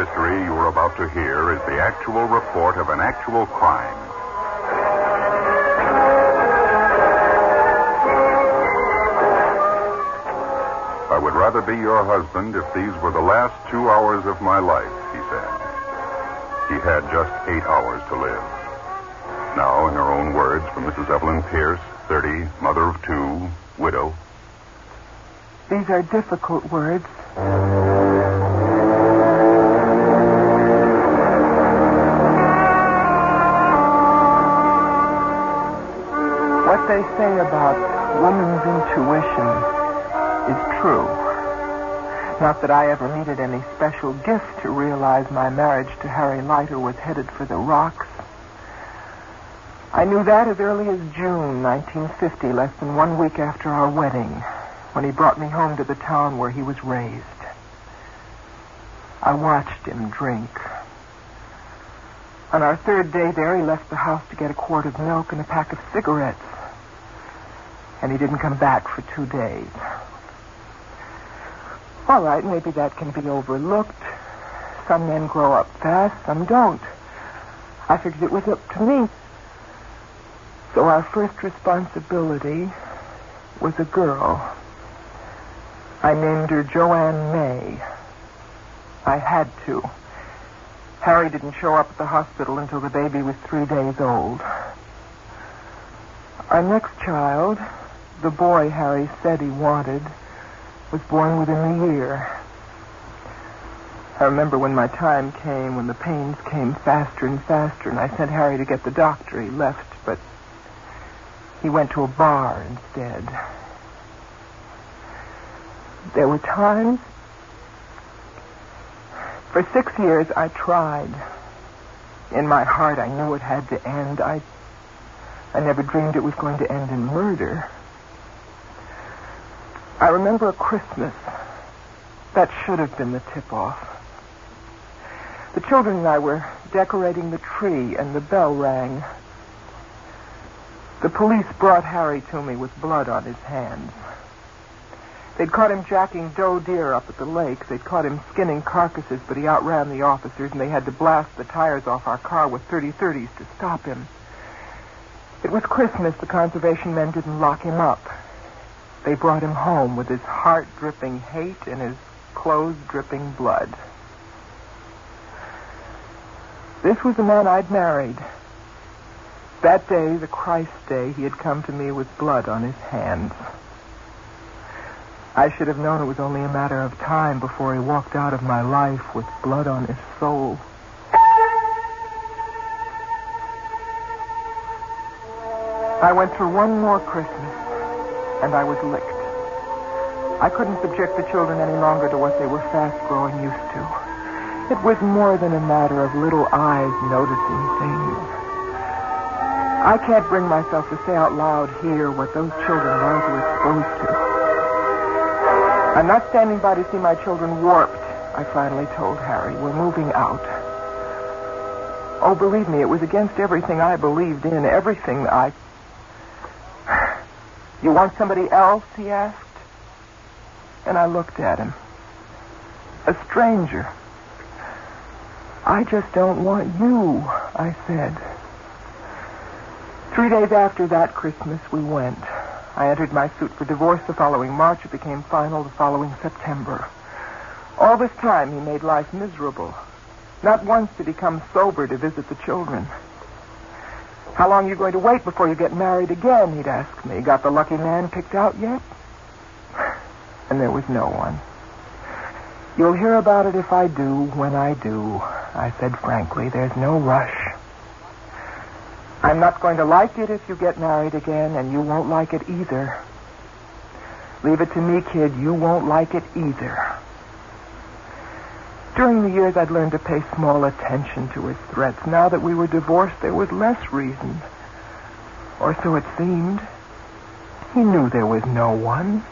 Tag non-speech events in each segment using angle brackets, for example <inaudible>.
history you are about to hear is the actual report of an actual crime. I would rather be your husband if these were the last two hours of my life, he said. He had just eight hours to live. Now, in her own words, from Mrs. Evelyn Pierce, 30, mother of two, widow. These are difficult words. Not that I ever needed any special gift to realize my marriage to Harry Leiter was headed for the rocks. I knew that as early as June 1950, less than one week after our wedding, when he brought me home to the town where he was raised. I watched him drink. On our third day there, he left the house to get a quart of milk and a pack of cigarettes. And he didn't come back for two days. All right, maybe that can be overlooked. Some men grow up fast, some don't. I figured it was up to me. So our first responsibility was a girl. I named her Joanne May. I had to. Harry didn't show up at the hospital until the baby was three days old. Our next child, the boy Harry said he wanted, was born within a year. I remember when my time came, when the pains came faster and faster, and I sent Harry to get the doctor. He left, but he went to a bar instead. There were times. For six years, I tried. In my heart, I knew it had to end. I, I never dreamed it was going to end in murder. I remember a Christmas. That should have been the tip off. The children and I were decorating the tree, and the bell rang. The police brought Harry to me with blood on his hands. They'd caught him jacking doe deer up at the lake. They'd caught him skinning carcasses, but he outran the officers, and they had to blast the tires off our car with 30-30s to stop him. It was Christmas. The conservation men didn't lock him up. They brought him home with his heart dripping hate and his clothes dripping blood. This was the man I'd married. That day, the Christ day, he had come to me with blood on his hands. I should have known it was only a matter of time before he walked out of my life with blood on his soul. I went through one more Christmas, and I was licked. I couldn't subject the children any longer to what they were fast growing used to. It was more than a matter of little eyes noticing things. I can't bring myself to say out loud here what those children were exposed to. I'm not standing by to see my children warped, I finally told Harry. We're moving out. Oh, believe me, it was against everything I believed in, everything I. You want somebody else? he asked. And I looked at him. A stranger. I just don't want you, I said. Three days after that Christmas, we went. I entered my suit for divorce the following March. It became final the following September. All this time, he made life miserable. Not once did he come sober to visit the children. How long are you going to wait before you get married again? He'd ask me. Got the lucky man picked out yet? <sighs> And there was no one. You'll hear about it if I do, when I do. I said frankly, there's no rush. I'm not going to like it if you get married again, and you won't like it either. Leave it to me, kid. You won't like it either. During the years, I'd learned to pay small attention to his threats. Now that we were divorced, there was less reason. Or so it seemed. He knew there was no one.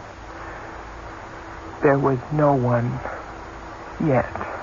There was no one yet.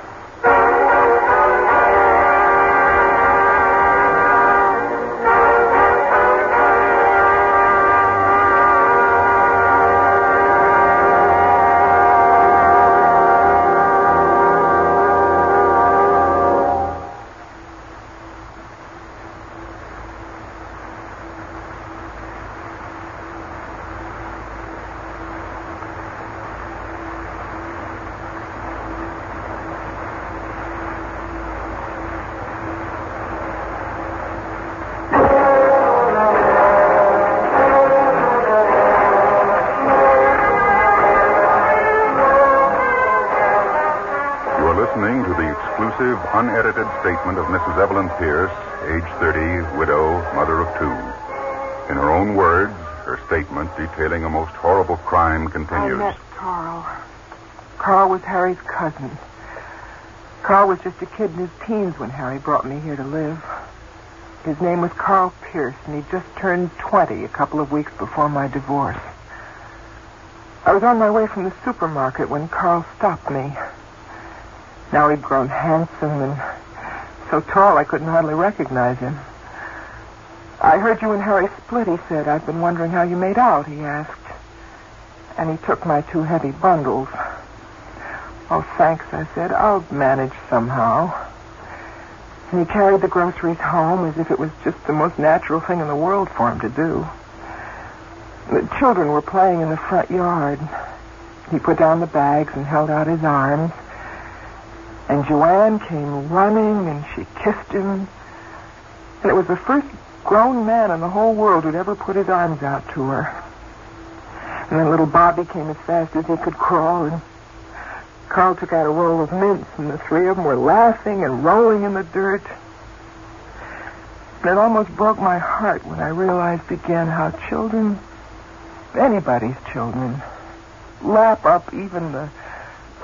30, widow, mother of two. In her own words, her statement detailing a most horrible crime continues. I met Carl. Carl was Harry's cousin. Carl was just a kid in his teens when Harry brought me here to live. His name was Carl Pierce, and he just turned 20 a couple of weeks before my divorce. I was on my way from the supermarket when Carl stopped me. Now he'd grown handsome and so tall I couldn't hardly recognize him. I heard you and Harry split, he said. I've been wondering how you made out, he asked. And he took my two heavy bundles. Oh, thanks, I said. I'll manage somehow. And he carried the groceries home as if it was just the most natural thing in the world for him to do. The children were playing in the front yard. He put down the bags and held out his arms. And Joanne came running and she kissed him. And it was the first grown man in the whole world who'd ever put his arms out to her. And then little Bobby came as fast as he could crawl, and Carl took out a roll of mints, and the three of them were laughing and rolling in the dirt. And it almost broke my heart when I realized again how children, anybody's children, lap up even the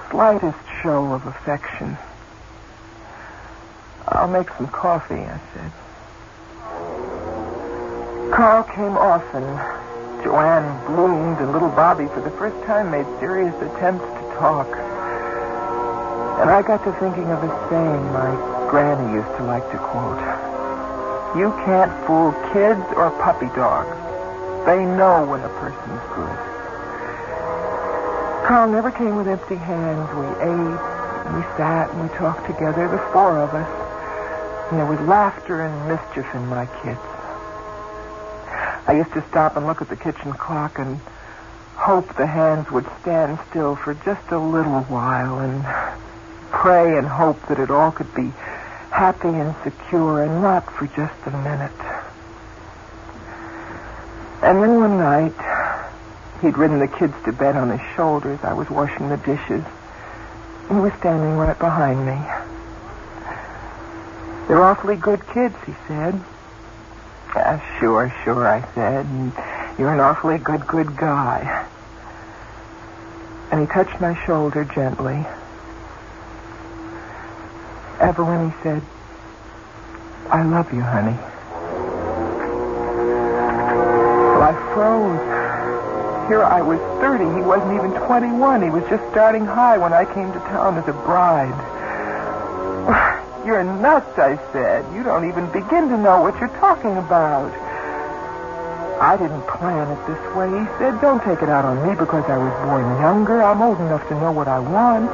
slightest show of affection. I'll make some coffee, I said. Carl came often. Joanne bloomed, and little Bobby, for the first time, made serious attempts to talk. And I got to thinking of a saying my granny used to like to quote. You can't fool kids or puppy dogs. They know when a person's good. Carl never came with empty hands. We ate, and we sat, and we talked together, the four of us. And there was laughter and mischief in my kids. I used to stop and look at the kitchen clock and hope the hands would stand still for just a little while and pray and hope that it all could be happy and secure and not for just a minute. And then one night, he'd ridden the kids to bed on his shoulders. I was washing the dishes. He was standing right behind me. They're awfully good kids, he said. Uh, sure, sure, I said. And you're an awfully good, good guy. And he touched my shoulder gently. Evelyn, he said, I love you, honey. Well, I froze. Here I was 30. He wasn't even 21. He was just starting high when I came to town as a bride. <sighs> You're nuts, I said. You don't even begin to know what you're talking about. I didn't plan it this way, he said. Don't take it out on me because I was born younger. I'm old enough to know what I want.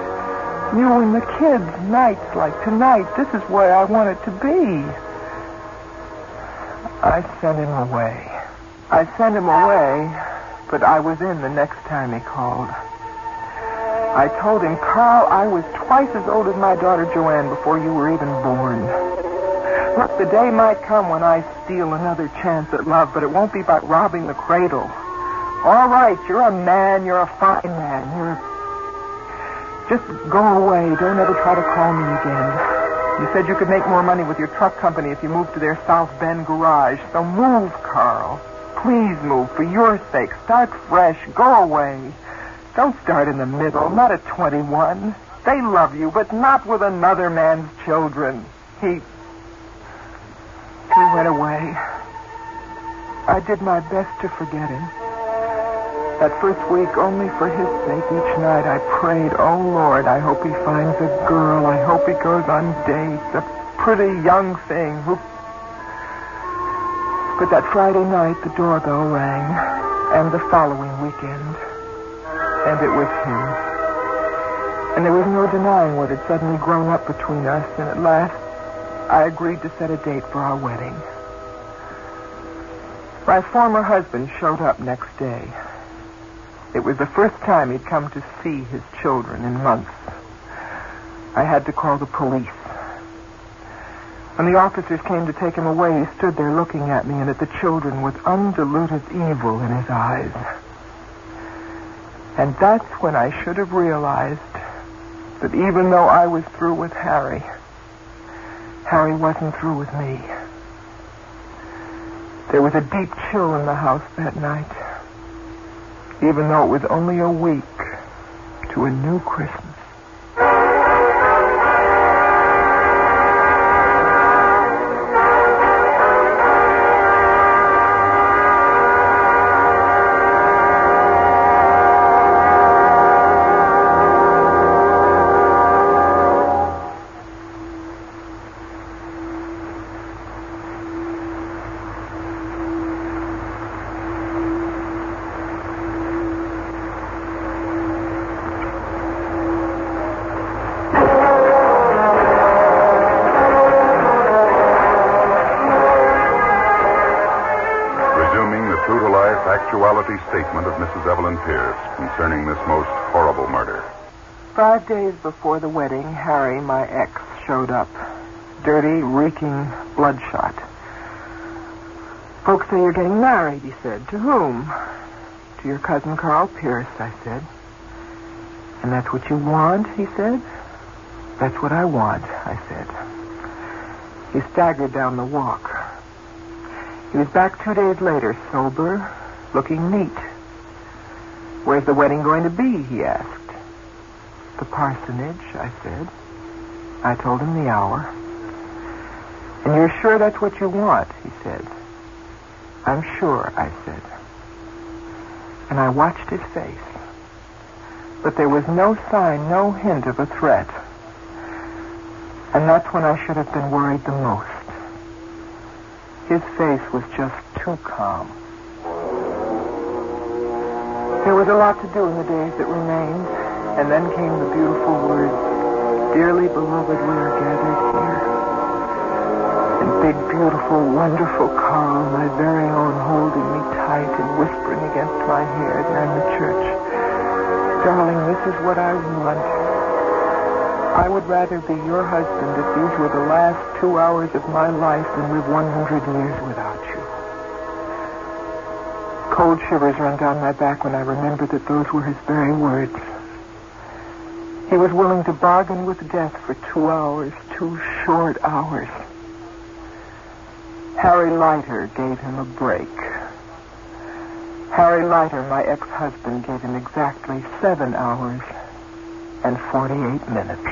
You and the kids, nights like tonight, this is where I want it to be. I sent him away. I sent him away, but I was in the next time he called. I told him, Carl, I was twice as old as my daughter Joanne before you were even born. Look, the day might come when I steal another chance at love, but it won't be by robbing the cradle. All right, you're a man, you're a fine man, you're a... Just go away. Don't ever try to call me again. You said you could make more money with your truck company if you moved to their South Bend garage. So move, Carl. Please move for your sake. Start fresh. Go away. Don't start in the middle. Not at 21. They love you, but not with another man's children. He. He went away. I did my best to forget him. That first week, only for his sake, each night I prayed, Oh Lord, I hope he finds a girl. I hope he goes on dates. A pretty young thing who. But that Friday night, the doorbell rang, and the following weekend. And it was him. And there was no denying what had suddenly grown up between us, and at last, I agreed to set a date for our wedding. My former husband showed up next day. It was the first time he'd come to see his children in months. I had to call the police. When the officers came to take him away, he stood there looking at me and at the children with undiluted evil in his eyes. And that's when I should have realized that even though I was through with Harry, Harry wasn't through with me. There was a deep chill in the house that night, even though it was only a week to a new Christmas. Actuality statement of Mrs. Evelyn Pierce concerning this most horrible murder. Five days before the wedding, Harry, my ex, showed up. Dirty, reeking, bloodshot. Folks say you're getting married, he said. To whom? To your cousin Carl Pierce, I said. And that's what you want, he said. That's what I want, I said. He staggered down the walk. He was back two days later, sober, looking neat. Where's the wedding going to be? he asked. The parsonage, I said. I told him the hour. And you're sure that's what you want, he said. I'm sure, I said. And I watched his face. But there was no sign, no hint of a threat. And that's when I should have been worried the most. His face was just too calm. There was a lot to do in the days that remained, and then came the beautiful words, Dearly beloved, we are gathered here. And big, beautiful, wonderful Carl, my very own, holding me tight and whispering against my hair in the church. Darling, this is what I want. I would rather be your husband if these were the last two hours of my life than live 100 years without you. Cold shivers run down my back when I remember that those were his very words. He was willing to bargain with death for two hours, two short hours. Harry Leiter gave him a break. Harry Leiter, my ex-husband, gave him exactly seven hours and 48 minutes.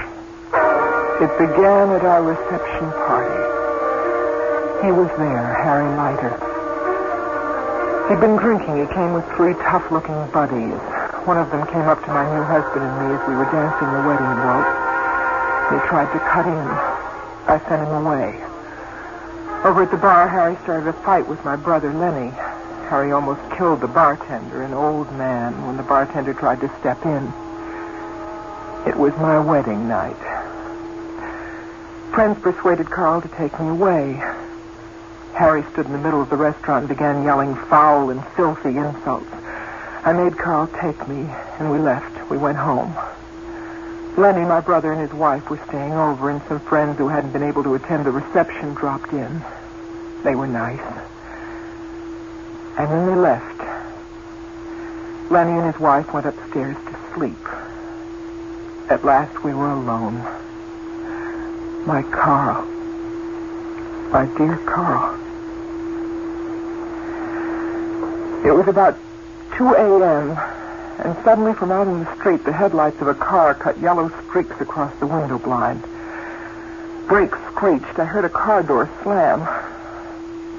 It began at our reception party. He was there, Harry Leiter. He'd been drinking. He came with three tough-looking buddies. One of them came up to my new husband and me as we were dancing the wedding waltz. He tried to cut in. I sent him away. Over at the bar, Harry started a fight with my brother, Lenny. Harry almost killed the bartender, an old man, when the bartender tried to step in. It was my wedding night. Friends persuaded Carl to take me away. Harry stood in the middle of the restaurant and began yelling foul and filthy insults. I made Carl take me, and we left. We went home. Lenny, my brother, and his wife were staying over, and some friends who hadn't been able to attend the reception dropped in. They were nice. And then they left. Lenny and his wife went upstairs to sleep. At last we were alone. My Carl. My dear Carl. It was about 2 a.m., and suddenly from out in the street, the headlights of a car cut yellow streaks across the window blind. Brakes screeched. I heard a car door slam.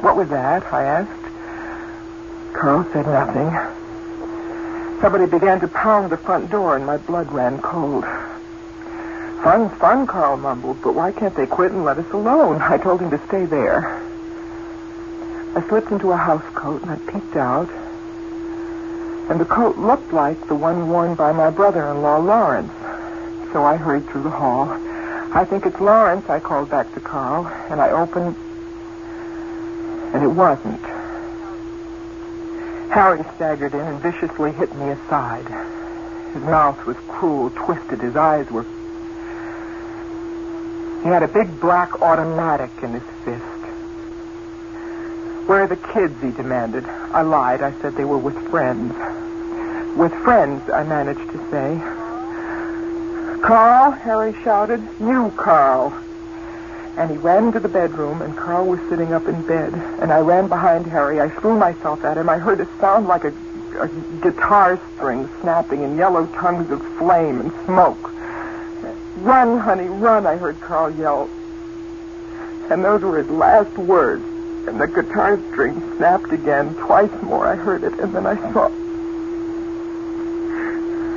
What was that? I asked. Carl said nothing. Somebody began to pound the front door, and my blood ran cold. Fun, fun, Carl mumbled, but why can't they quit and let us alone? I told him to stay there. I slipped into a house coat and I peeked out. And the coat looked like the one worn by my brother-in-law, Lawrence. So I hurried through the hall. I think it's Lawrence, I called back to Carl, and I opened, and it wasn't. Harry staggered in and viciously hit me aside. His mouth was cruel, twisted. His eyes were. He had a big black automatic in his fist. Where are the kids? he demanded. I lied. I said they were with friends. With friends, I managed to say. Carl, Harry shouted. You, Carl. And he ran into the bedroom, and Carl was sitting up in bed. And I ran behind Harry. I threw myself at him. I heard a sound like a, a guitar string snapping and yellow tongues of flame and smoke. Run, honey, run, I heard Carl yell. And those were his last words. And the guitar string snapped again. Twice more I heard it, and then I saw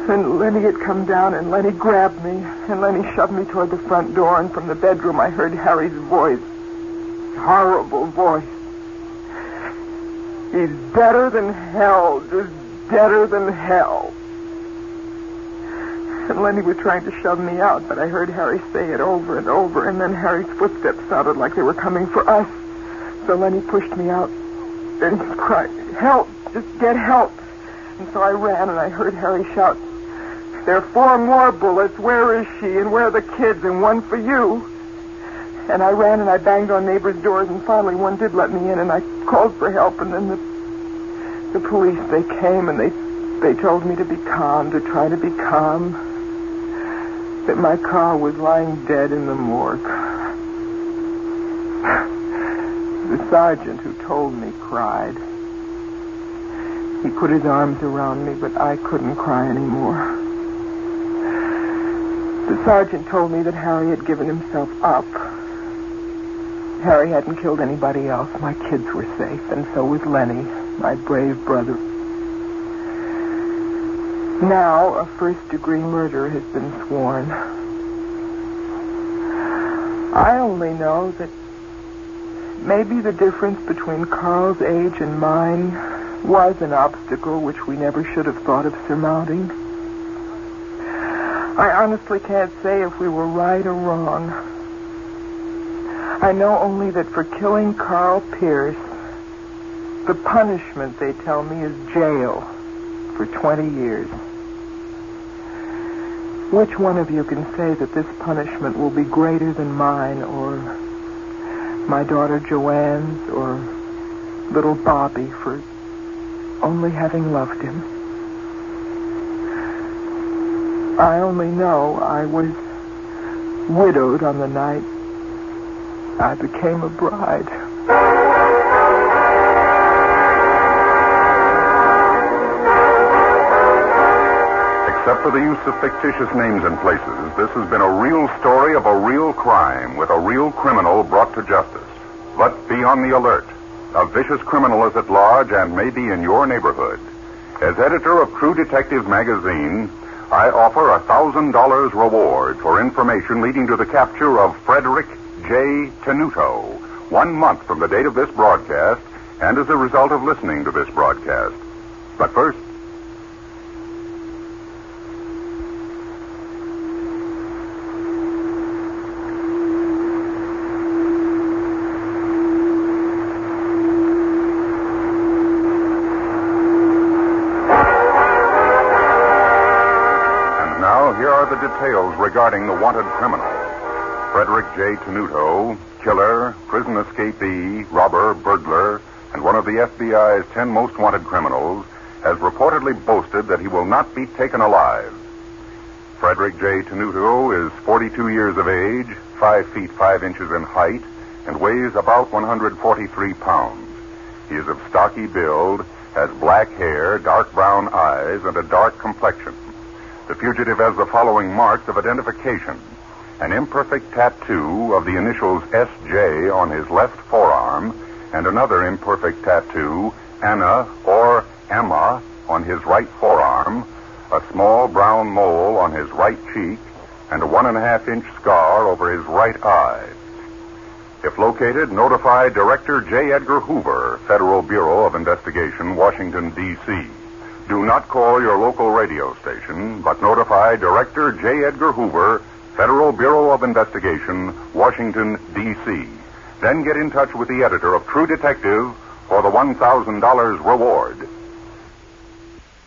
and Lenny had come down, and Lenny grabbed me, and Lenny shoved me toward the front door, and from the bedroom I heard Harry's voice. Horrible voice. He's better than hell, just deader than hell. And Lenny was trying to shove me out, but I heard Harry say it over and over, and then Harry's footsteps sounded like they were coming for us. So Lenny pushed me out, and he cried, Help! Just get help! And so I ran, and I heard Harry shout, there are four more bullets. Where is she? And where are the kids? And one for you. And I ran and I banged on neighbors' doors, and finally one did let me in, and I called for help, and then the the police they came and they they told me to be calm, to try to be calm. That my Carl was lying dead in the morgue. The sergeant who told me cried. He put his arms around me, but I couldn't cry anymore. The sergeant told me that Harry had given himself up. Harry hadn't killed anybody else. My kids were safe, and so was Lenny, my brave brother. Now, a first degree murder has been sworn. I only know that maybe the difference between Carl's age and mine was an obstacle which we never should have thought of surmounting. I honestly can't say if we were right or wrong. I know only that for killing Carl Pierce, the punishment, they tell me, is jail for 20 years. Which one of you can say that this punishment will be greater than mine or my daughter Joanne's or little Bobby for only having loved him? I only know I was widowed on the night I became a bride. Except for the use of fictitious names and places, this has been a real story of a real crime with a real criminal brought to justice. But be on the alert. A vicious criminal is at large and may be in your neighborhood. As editor of True Detective magazine, I offer a thousand dollars reward for information leading to the capture of Frederick J. Tenuto, one month from the date of this broadcast and as a result of listening to this broadcast. But first, details regarding the wanted criminal. Frederick J. Tenuto, killer, prison escapee, robber, burglar, and one of the FBI's ten most wanted criminals, has reportedly boasted that he will not be taken alive. Frederick J. Tenuto is 42 years of age, 5 feet 5 inches in height, and weighs about 143 pounds. He is of stocky build, has black hair, dark brown eyes, and a dark complexion. The fugitive has the following marks of identification an imperfect tattoo of the initials SJ on his left forearm, and another imperfect tattoo, Anna or Emma, on his right forearm, a small brown mole on his right cheek, and a one and a half inch scar over his right eye. If located, notify Director J. Edgar Hoover, Federal Bureau of Investigation, Washington, D.C. Do not call your local radio station, but notify Director J. Edgar Hoover, Federal Bureau of Investigation, Washington, D.C. Then get in touch with the editor of True Detective for the $1,000 reward.